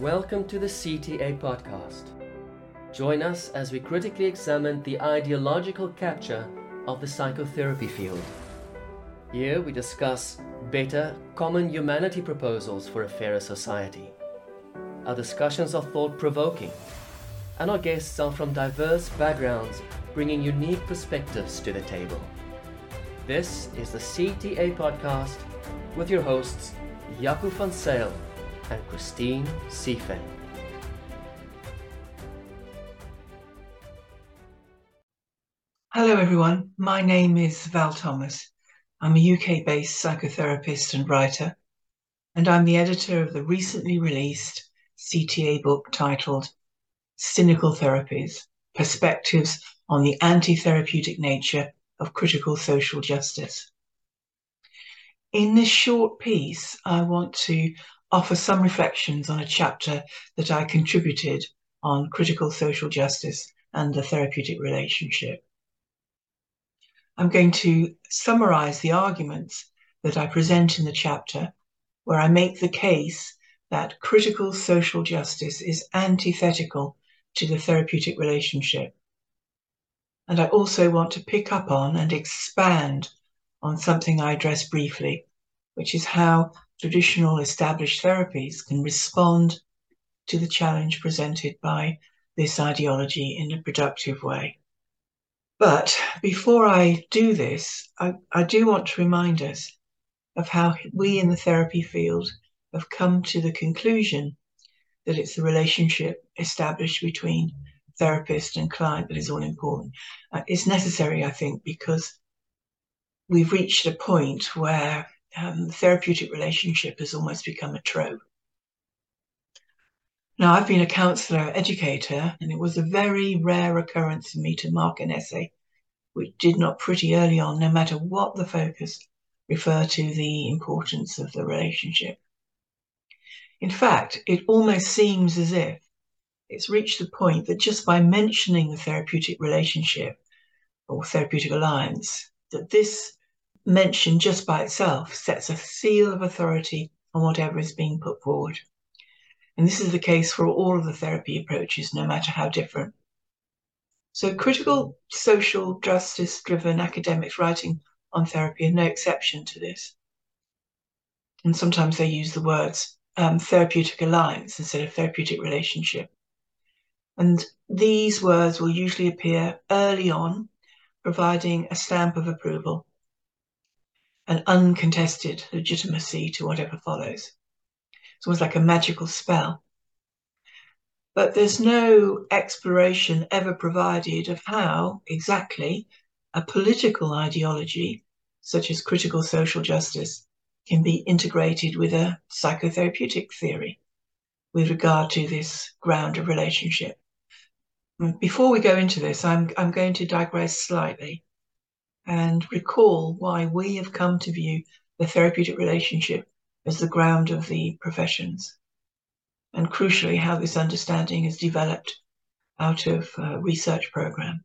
Welcome to the CTA podcast. Join us as we critically examine the ideological capture of the psychotherapy field. Here we discuss better, common humanity proposals for a fairer society. Our discussions are thought provoking, and our guests are from diverse backgrounds, bringing unique perspectives to the table. This is the CTA podcast with your hosts, Jaco van Zyl and Christine Siefen. Hello, everyone. My name is Val Thomas. I'm a UK based psychotherapist and writer, and I'm the editor of the recently released CTA book titled Cynical Therapies Perspectives on the Anti Therapeutic Nature of Critical Social Justice. In this short piece, I want to offer some reflections on a chapter that I contributed on critical social justice and the therapeutic relationship. I'm going to summarize the arguments that I present in the chapter, where I make the case that critical social justice is antithetical to the therapeutic relationship. And I also want to pick up on and expand on something I addressed briefly, which is how traditional established therapies can respond to the challenge presented by this ideology in a productive way. But before I do this, I, I do want to remind us of how we in the therapy field have come to the conclusion that it's the relationship established between therapist and client that is all important. Uh, it's necessary, I think, because we've reached a point where um, therapeutic relationship has almost become a trope. Now, I've been a counsellor educator, and it was a very rare occurrence for me to mark an essay which did not pretty early on, no matter what the focus, refer to the importance of the relationship. In fact, it almost seems as if it's reached the point that just by mentioning the therapeutic relationship or therapeutic alliance, that this mention just by itself sets a seal of authority on whatever is being put forward. And this is the case for all of the therapy approaches, no matter how different. So, critical social justice driven academics writing on therapy are no exception to this. And sometimes they use the words um, therapeutic alliance instead of therapeutic relationship. And these words will usually appear early on, providing a stamp of approval an uncontested legitimacy to whatever follows. It's almost like a magical spell. But there's no exploration ever provided of how exactly a political ideology, such as critical social justice, can be integrated with a psychotherapeutic theory with regard to this ground of relationship. Before we go into this, I'm, I'm going to digress slightly and recall why we have come to view the therapeutic relationship as the ground of the professions, and crucially, how this understanding is developed out of a research program.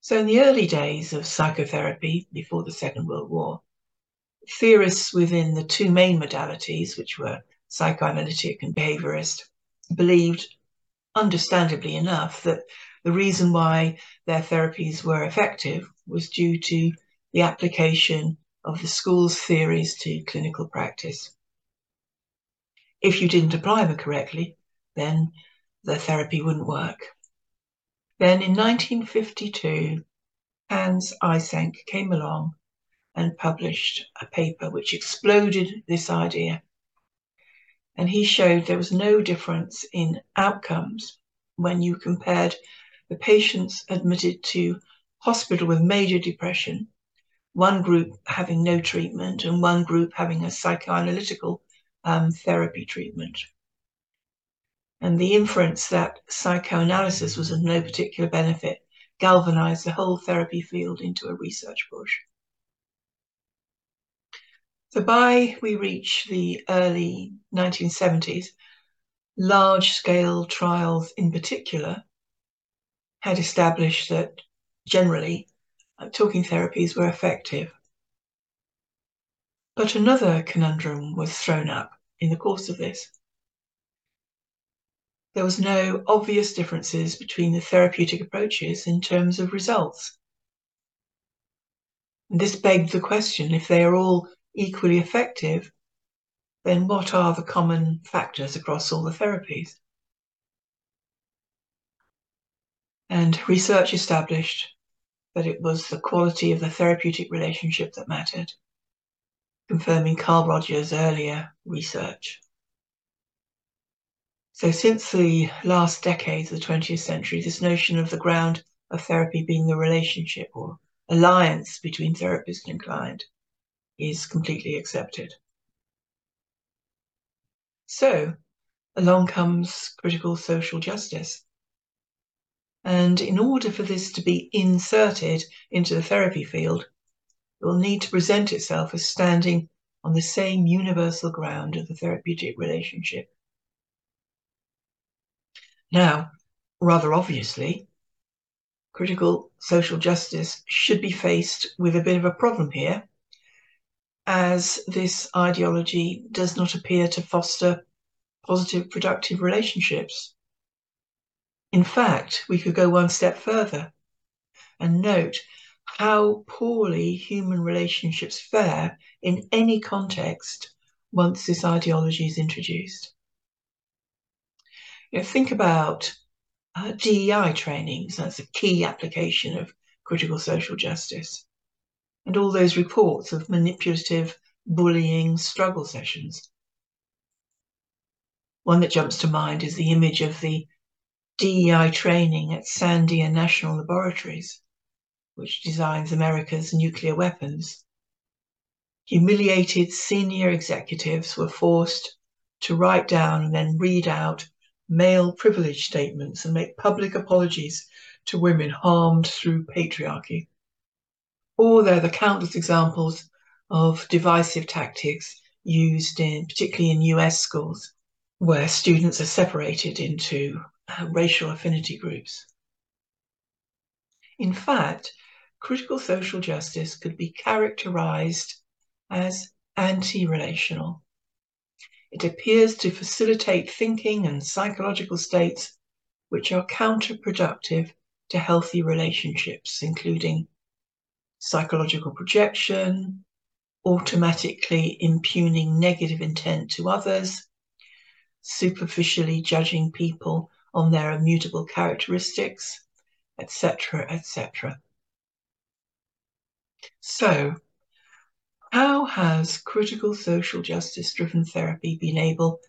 So, in the early days of psychotherapy, before the Second World War, theorists within the two main modalities, which were psychoanalytic and behaviorist, believed, understandably enough, that the reason why their therapies were effective was due to the application of the school's theories to clinical practice. If you didn't apply them correctly, then the therapy wouldn't work. Then in 1952, Hans Eysenck came along and published a paper which exploded this idea. And he showed there was no difference in outcomes when you compared the patients admitted to hospital with major depression, one group having no treatment and one group having a psychoanalytical um, therapy treatment. And the inference that psychoanalysis was of no particular benefit galvanized the whole therapy field into a research push. So by we reach the early 1970s, large scale trials in particular had established that generally uh, talking therapies were effective. But another conundrum was thrown up, in the course of this. There was no obvious differences between the therapeutic approaches in terms of results. And this begged the question if they are all equally effective, then what are the common factors across all the therapies? And research established that it was the quality of the therapeutic relationship that mattered, confirming Carl Rogers' earlier research. So, since the last decades of the 20th century, this notion of the ground of therapy being the relationship or alliance between therapist and client is completely accepted. So, along comes critical social justice. And in order for this to be inserted into the therapy field, it will need to present itself as standing on the same universal ground of the therapeutic relationship. Now, rather obviously, critical social justice should be faced with a bit of a problem here, as this ideology does not appear to foster positive, productive relationships. In fact, we could go one step further and note how poorly human relationships fare in any context once this ideology is introduced. You know, think about uh, DEI trainings, that's a key application of critical social justice, and all those reports of manipulative bullying struggle sessions. One that jumps to mind is the image of the DEI training at Sandia National Laboratories, which designs America's nuclear weapons. Humiliated senior executives were forced to write down and then read out male privilege statements and make public apologies to women harmed through patriarchy. Or there are the countless examples of divisive tactics used in, particularly in US schools, where students are separated into uh, racial affinity groups. In fact, critical social justice could be characterized as anti relational. It appears to facilitate thinking and psychological states which are counterproductive to healthy relationships, including psychological projection, automatically impugning negative intent to others, superficially judging people on their immutable characteristics, etc., etc. So, how has critical social justice driven therapy been able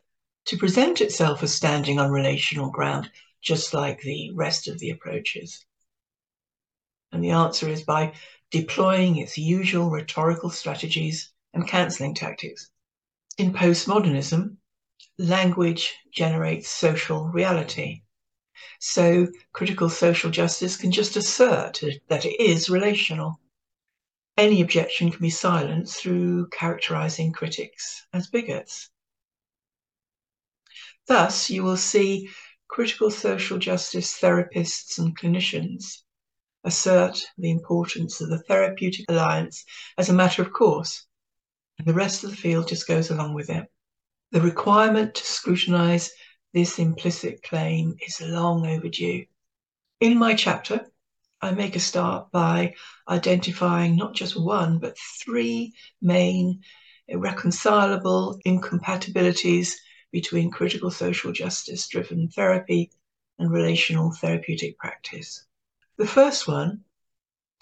to present itself as standing on relational ground, just like the rest of the approaches? And the answer is by deploying its usual rhetorical strategies and cancelling tactics. In postmodernism, language generates social reality. So critical social justice can just assert that it is relational. Any objection can be silenced through characterizing critics as bigots. Thus, you will see critical social justice therapists and clinicians assert the importance of the therapeutic alliance as a matter of course, and the rest of the field just goes along with it. The requirement to scrutinize this implicit claim is long overdue. In my chapter, I make a start by identifying not just one, but three main irreconcilable incompatibilities between critical social justice driven therapy and relational therapeutic practice. The first one,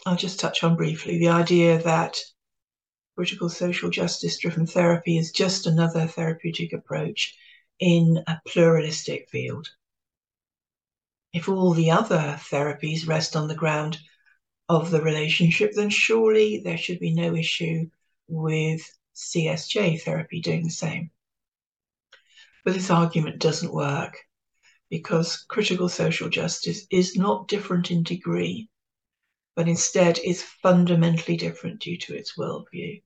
I'll just touch on briefly the idea that critical social justice driven therapy is just another therapeutic approach in a pluralistic field. If all the other therapies rest on the ground of the relationship, then surely there should be no issue with CSJ therapy doing the same. But this argument doesn't work because critical social justice is not different in degree, but instead is fundamentally different due to its worldview.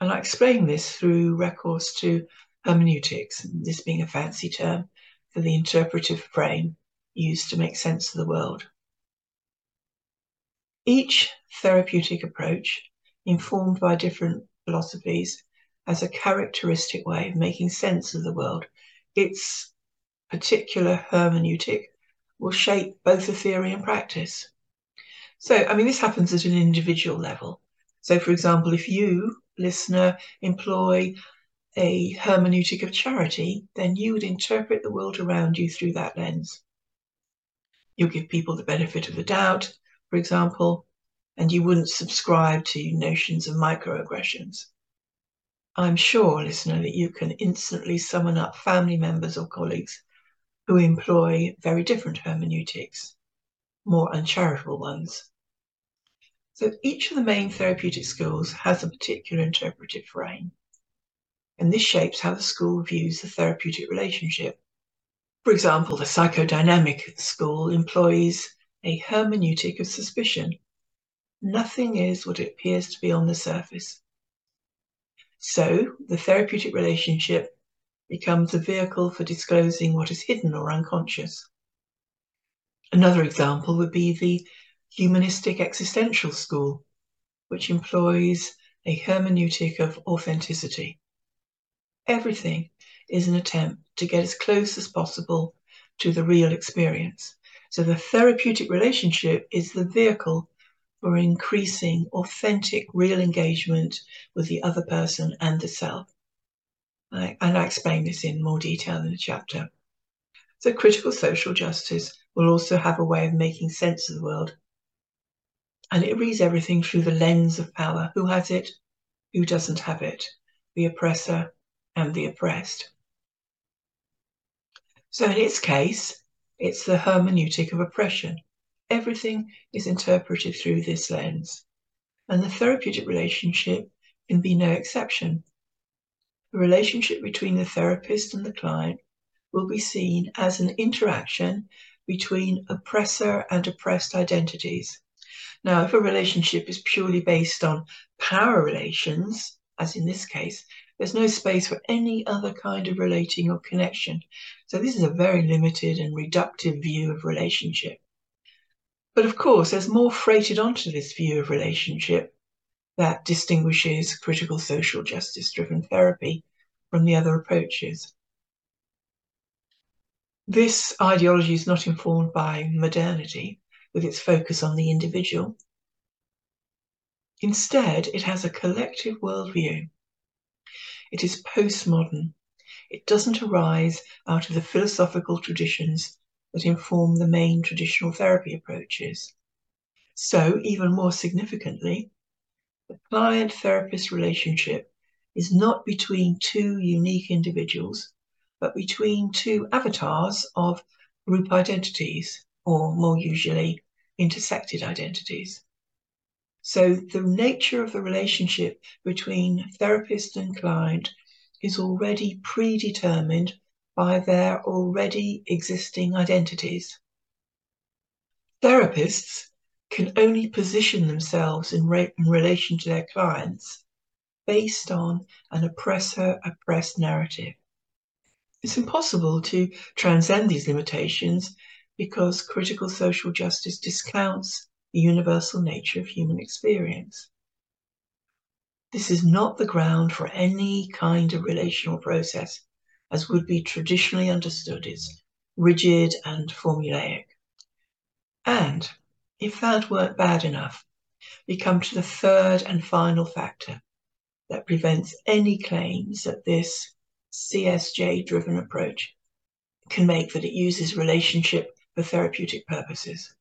And I explain this through recourse to hermeneutics, this being a fancy term for the interpretive frame used to make sense of the world. Each therapeutic approach, informed by different philosophies, has a characteristic way of making sense of the world. Its particular hermeneutic will shape both the theory and practice. So, I mean, this happens at an individual level. So, for example, if you, listener, employ a hermeneutic of charity, then you would interpret the world around you through that lens. You'll give people the benefit of the doubt, for example, and you wouldn't subscribe to notions of microaggressions. I'm sure, listener, that you can instantly summon up family members or colleagues who employ very different hermeneutics, more uncharitable ones. So each of the main therapeutic schools has a particular interpretive frame, and this shapes how the school views the therapeutic relationship. For example, the psychodynamic school employs a hermeneutic of suspicion. Nothing is what it appears to be on the surface. So the therapeutic relationship becomes a vehicle for disclosing what is hidden or unconscious. Another example would be the humanistic existential school, which employs a hermeneutic of authenticity. Everything is an attempt to get as close as possible to the real experience. So the therapeutic relationship is the vehicle for increasing authentic, real engagement with the other person and the self. I, and I explain this in more detail in the chapter. So critical social justice will also have a way of making sense of the world and it reads everything through the lens of power. Who has it? Who doesn't have it? The oppressor and the oppressed. So in its case, it's the hermeneutic of oppression. Everything is interpreted through this lens. And the therapeutic relationship can be no exception. The relationship between the therapist and the client will be seen as an interaction between oppressor and oppressed identities. Now, if a relationship is purely based on power relations, as in this case, there's no space for any other kind of relating or connection. So this is a very limited and reductive view of relationship. But of course, there's more freighted onto this view of relationship that distinguishes critical social justice driven therapy from the other approaches. This ideology is not informed by modernity, with its focus on the individual. Instead, it has a collective worldview. It is postmodern. It doesn't arise out of the philosophical traditions that inform the main traditional therapy approaches. So, even more significantly, the client therapist relationship is not between two unique individuals, but between two avatars of group identities or more usually intersected identities. So the nature of the relationship between therapist and client is already predetermined by their already existing identities. Therapists can only position themselves in, re- in relation to their clients based on an oppressor oppressed narrative. It's impossible to transcend these limitations because critical social justice discounts the universal nature of human experience. This is not the ground for any kind of relational process as would be traditionally understood as rigid and formulaic. And if that weren't bad enough, we come to the third and final factor that prevents any claims that this CSJ driven approach can make that it uses relationship for therapeutic purposes.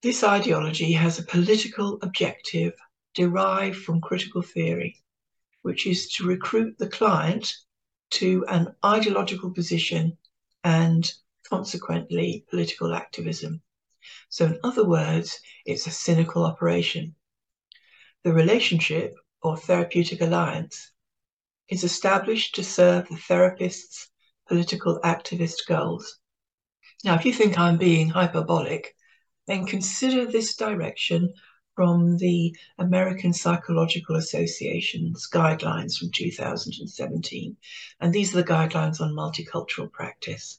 This ideology has a political objective derived from critical theory, which is to recruit the client to an ideological position and consequently political activism. So, in other words, it's a cynical operation. The relationship or therapeutic alliance is established to serve the therapist's political activist goals. Now, if you think I'm being hyperbolic, then consider this direction from the American Psychological Association's guidelines from 2017. And these are the guidelines on multicultural practice.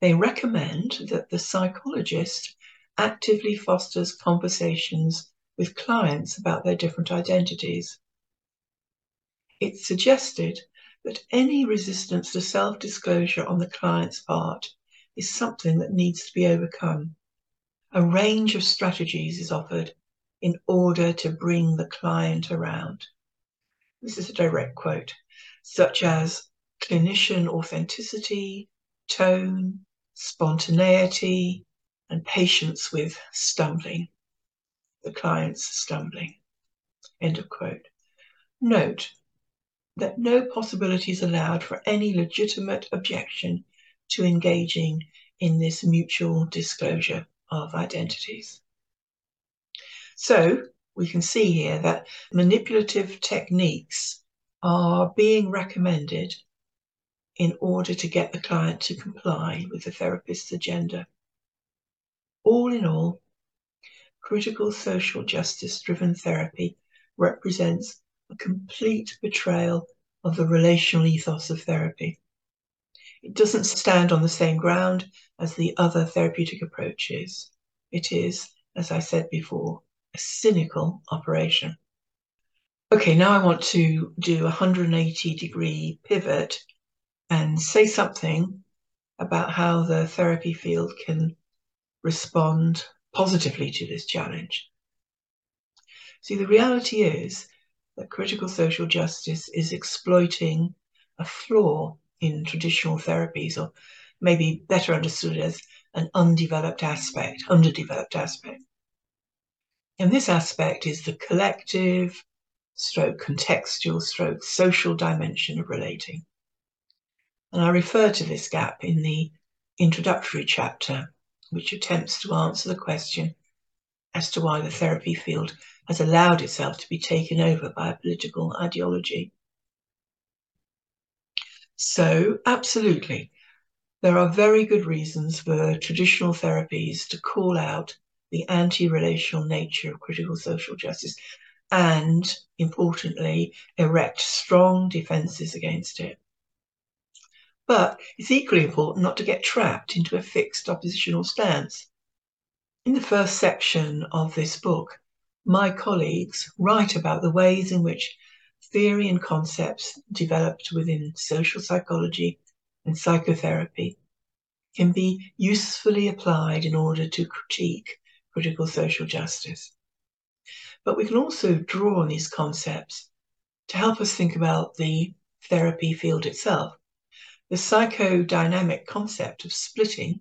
They recommend that the psychologist actively fosters conversations with clients about their different identities. It's suggested that any resistance to self disclosure on the client's part is something that needs to be overcome. A range of strategies is offered in order to bring the client around. This is a direct quote, such as clinician authenticity, tone, spontaneity, and patience with stumbling, the client's stumbling. End of quote. Note that no possibility is allowed for any legitimate objection to engaging in this mutual disclosure of identities. So we can see here that manipulative techniques are being recommended in order to get the client to comply with the therapist's agenda. All in all, critical social justice driven therapy represents a complete betrayal of the relational ethos of therapy. It doesn't stand on the same ground as the other therapeutic approaches. It is, as I said before, a cynical operation. Okay, now I want to do a 180 degree pivot and say something about how the therapy field can respond positively to this challenge. See, the reality is that critical social justice is exploiting a flaw in traditional therapies, or maybe better understood as an undeveloped aspect, underdeveloped aspect. And this aspect is the collective, stroke contextual, stroke social dimension of relating. And I refer to this gap in the introductory chapter, which attempts to answer the question as to why the therapy field has allowed itself to be taken over by a political ideology. So, absolutely, there are very good reasons for traditional therapies to call out the anti relational nature of critical social justice and, importantly, erect strong defences against it. But it's equally important not to get trapped into a fixed oppositional stance. In the first section of this book, my colleagues write about the ways in which theory and concepts developed within social psychology and psychotherapy can be usefully applied in order to critique critical social justice. But we can also draw on these concepts to help us think about the therapy field itself. The psychodynamic concept of splitting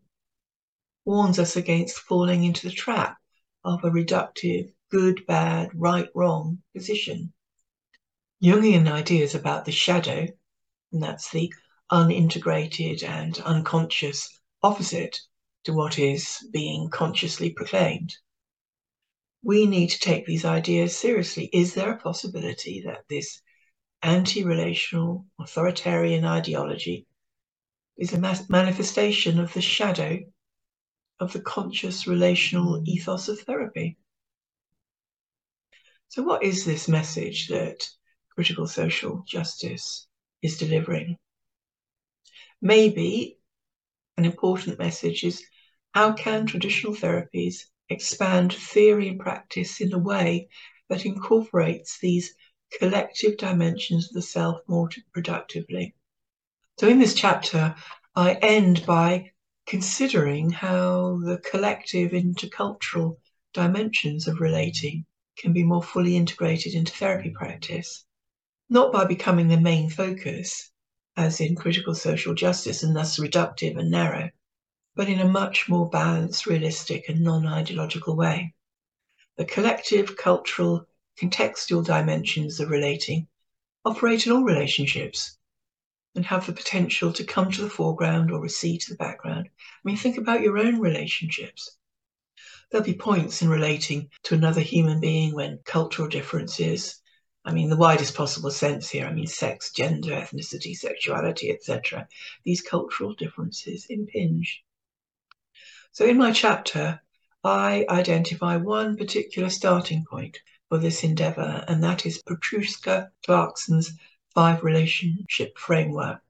warns us against falling into the trap of a reductive good, bad, right, wrong position. Jungian ideas about the shadow, and that's the unintegrated and unconscious opposite to what is being consciously proclaimed. We need to take these ideas seriously. Is there a possibility that this anti relational authoritarian ideology is a manifestation of the shadow of the conscious relational ethos of therapy? So, what is this message that critical social justice is delivering? Maybe an important message is how can traditional therapies expand theory and practice in a way that incorporates these collective dimensions of the self more productively? So, in this chapter, I end by considering how the collective intercultural dimensions of relating can be more fully integrated into therapy practice, not by becoming the main focus, as in critical social justice and thus reductive and narrow, but in a much more balanced, realistic, and non ideological way. The collective, cultural, contextual dimensions of relating operate in all relationships and have the potential to come to the foreground or recede to the background. I mean, think about your own relationships. There'll be points in relating to another human being when cultural differences, I mean, the widest possible sense here, I mean, sex, gender, ethnicity, sexuality, etc., these cultural differences impinge. So in my chapter, I identify one particular starting point for this endeavor, and that is Petrushka Clarkson's five relationship framework.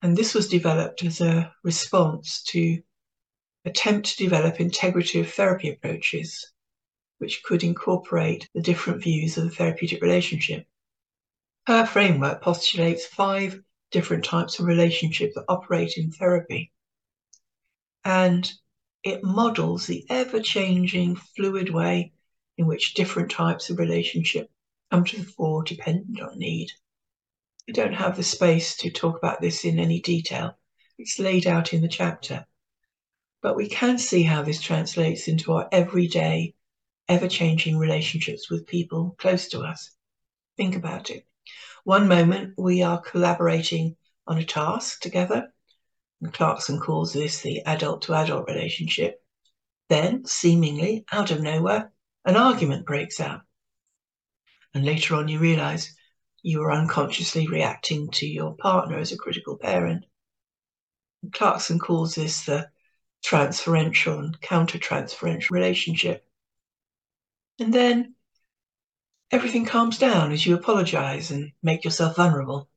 And this was developed as a response to attempt to develop integrative therapy approaches which could incorporate the different views of the therapeutic relationship. Her framework postulates five different types of relationship that operate in therapy. And it models the ever changing, fluid way in which different types of relationship come to the fore dependent on need. I don't have the space to talk about this in any detail. It's laid out in the chapter. But we can see how this translates into our everyday, ever changing relationships with people close to us. Think about it. One moment we are collaborating on a task together, and Clarkson calls this the adult to adult relationship. Then, seemingly out of nowhere, an argument breaks out. And later on, you realize you are unconsciously reacting to your partner as a critical parent. Clarkson calls this the transferential and counter-transferential relationship. And then everything calms down as you apologize and make yourself vulnerable.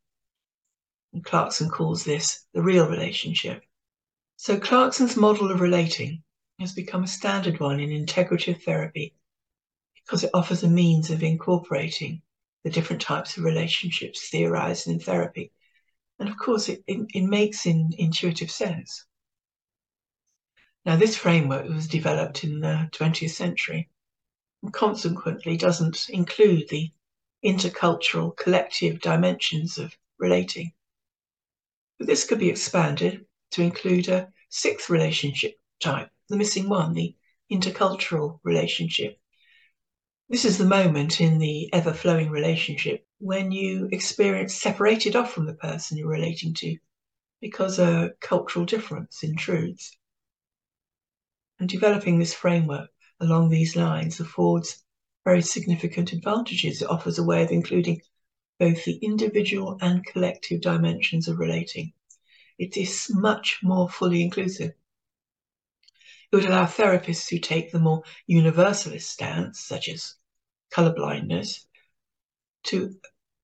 And Clarkson calls this the real relationship. So Clarkson's model of relating has become a standard one in integrative therapy because it offers a means of incorporating the different types of relationships theorized in therapy. And of course, it, it, it makes in intuitive sense. Now, this framework was developed in the 20th century and consequently doesn't include the intercultural collective dimensions of relating. But this could be expanded to include a sixth relationship type, the missing one, the intercultural relationship. This is the moment in the ever flowing relationship when you experience separated off from the person you're relating to because a cultural difference intrudes. And developing this framework along these lines affords very significant advantages. It offers a way of including both the individual and collective dimensions of relating. It is much more fully inclusive. It would allow therapists who take the more universalist stance, such as colorblindness, to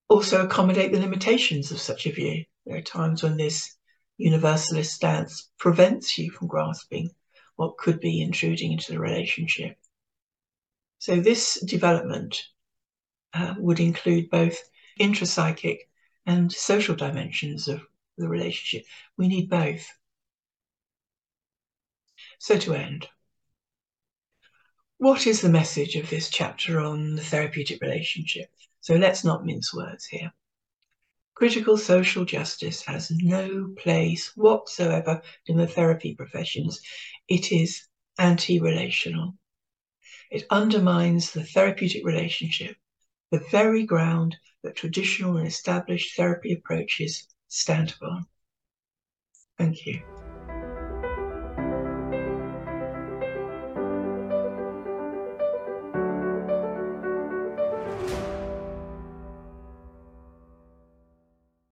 also accommodate the limitations of such a view. There are times when this universalist stance prevents you from grasping what could be intruding into the relationship. So this development uh, would include both intrapsychic and social dimensions of the relationship. We need both. So to end, what is the message of this chapter on the therapeutic relationship? So let's not mince words here. Critical social justice has no place whatsoever in the therapy professions. It is anti relational. It undermines the therapeutic relationship, the very ground that traditional and established therapy approaches stand upon. Thank you.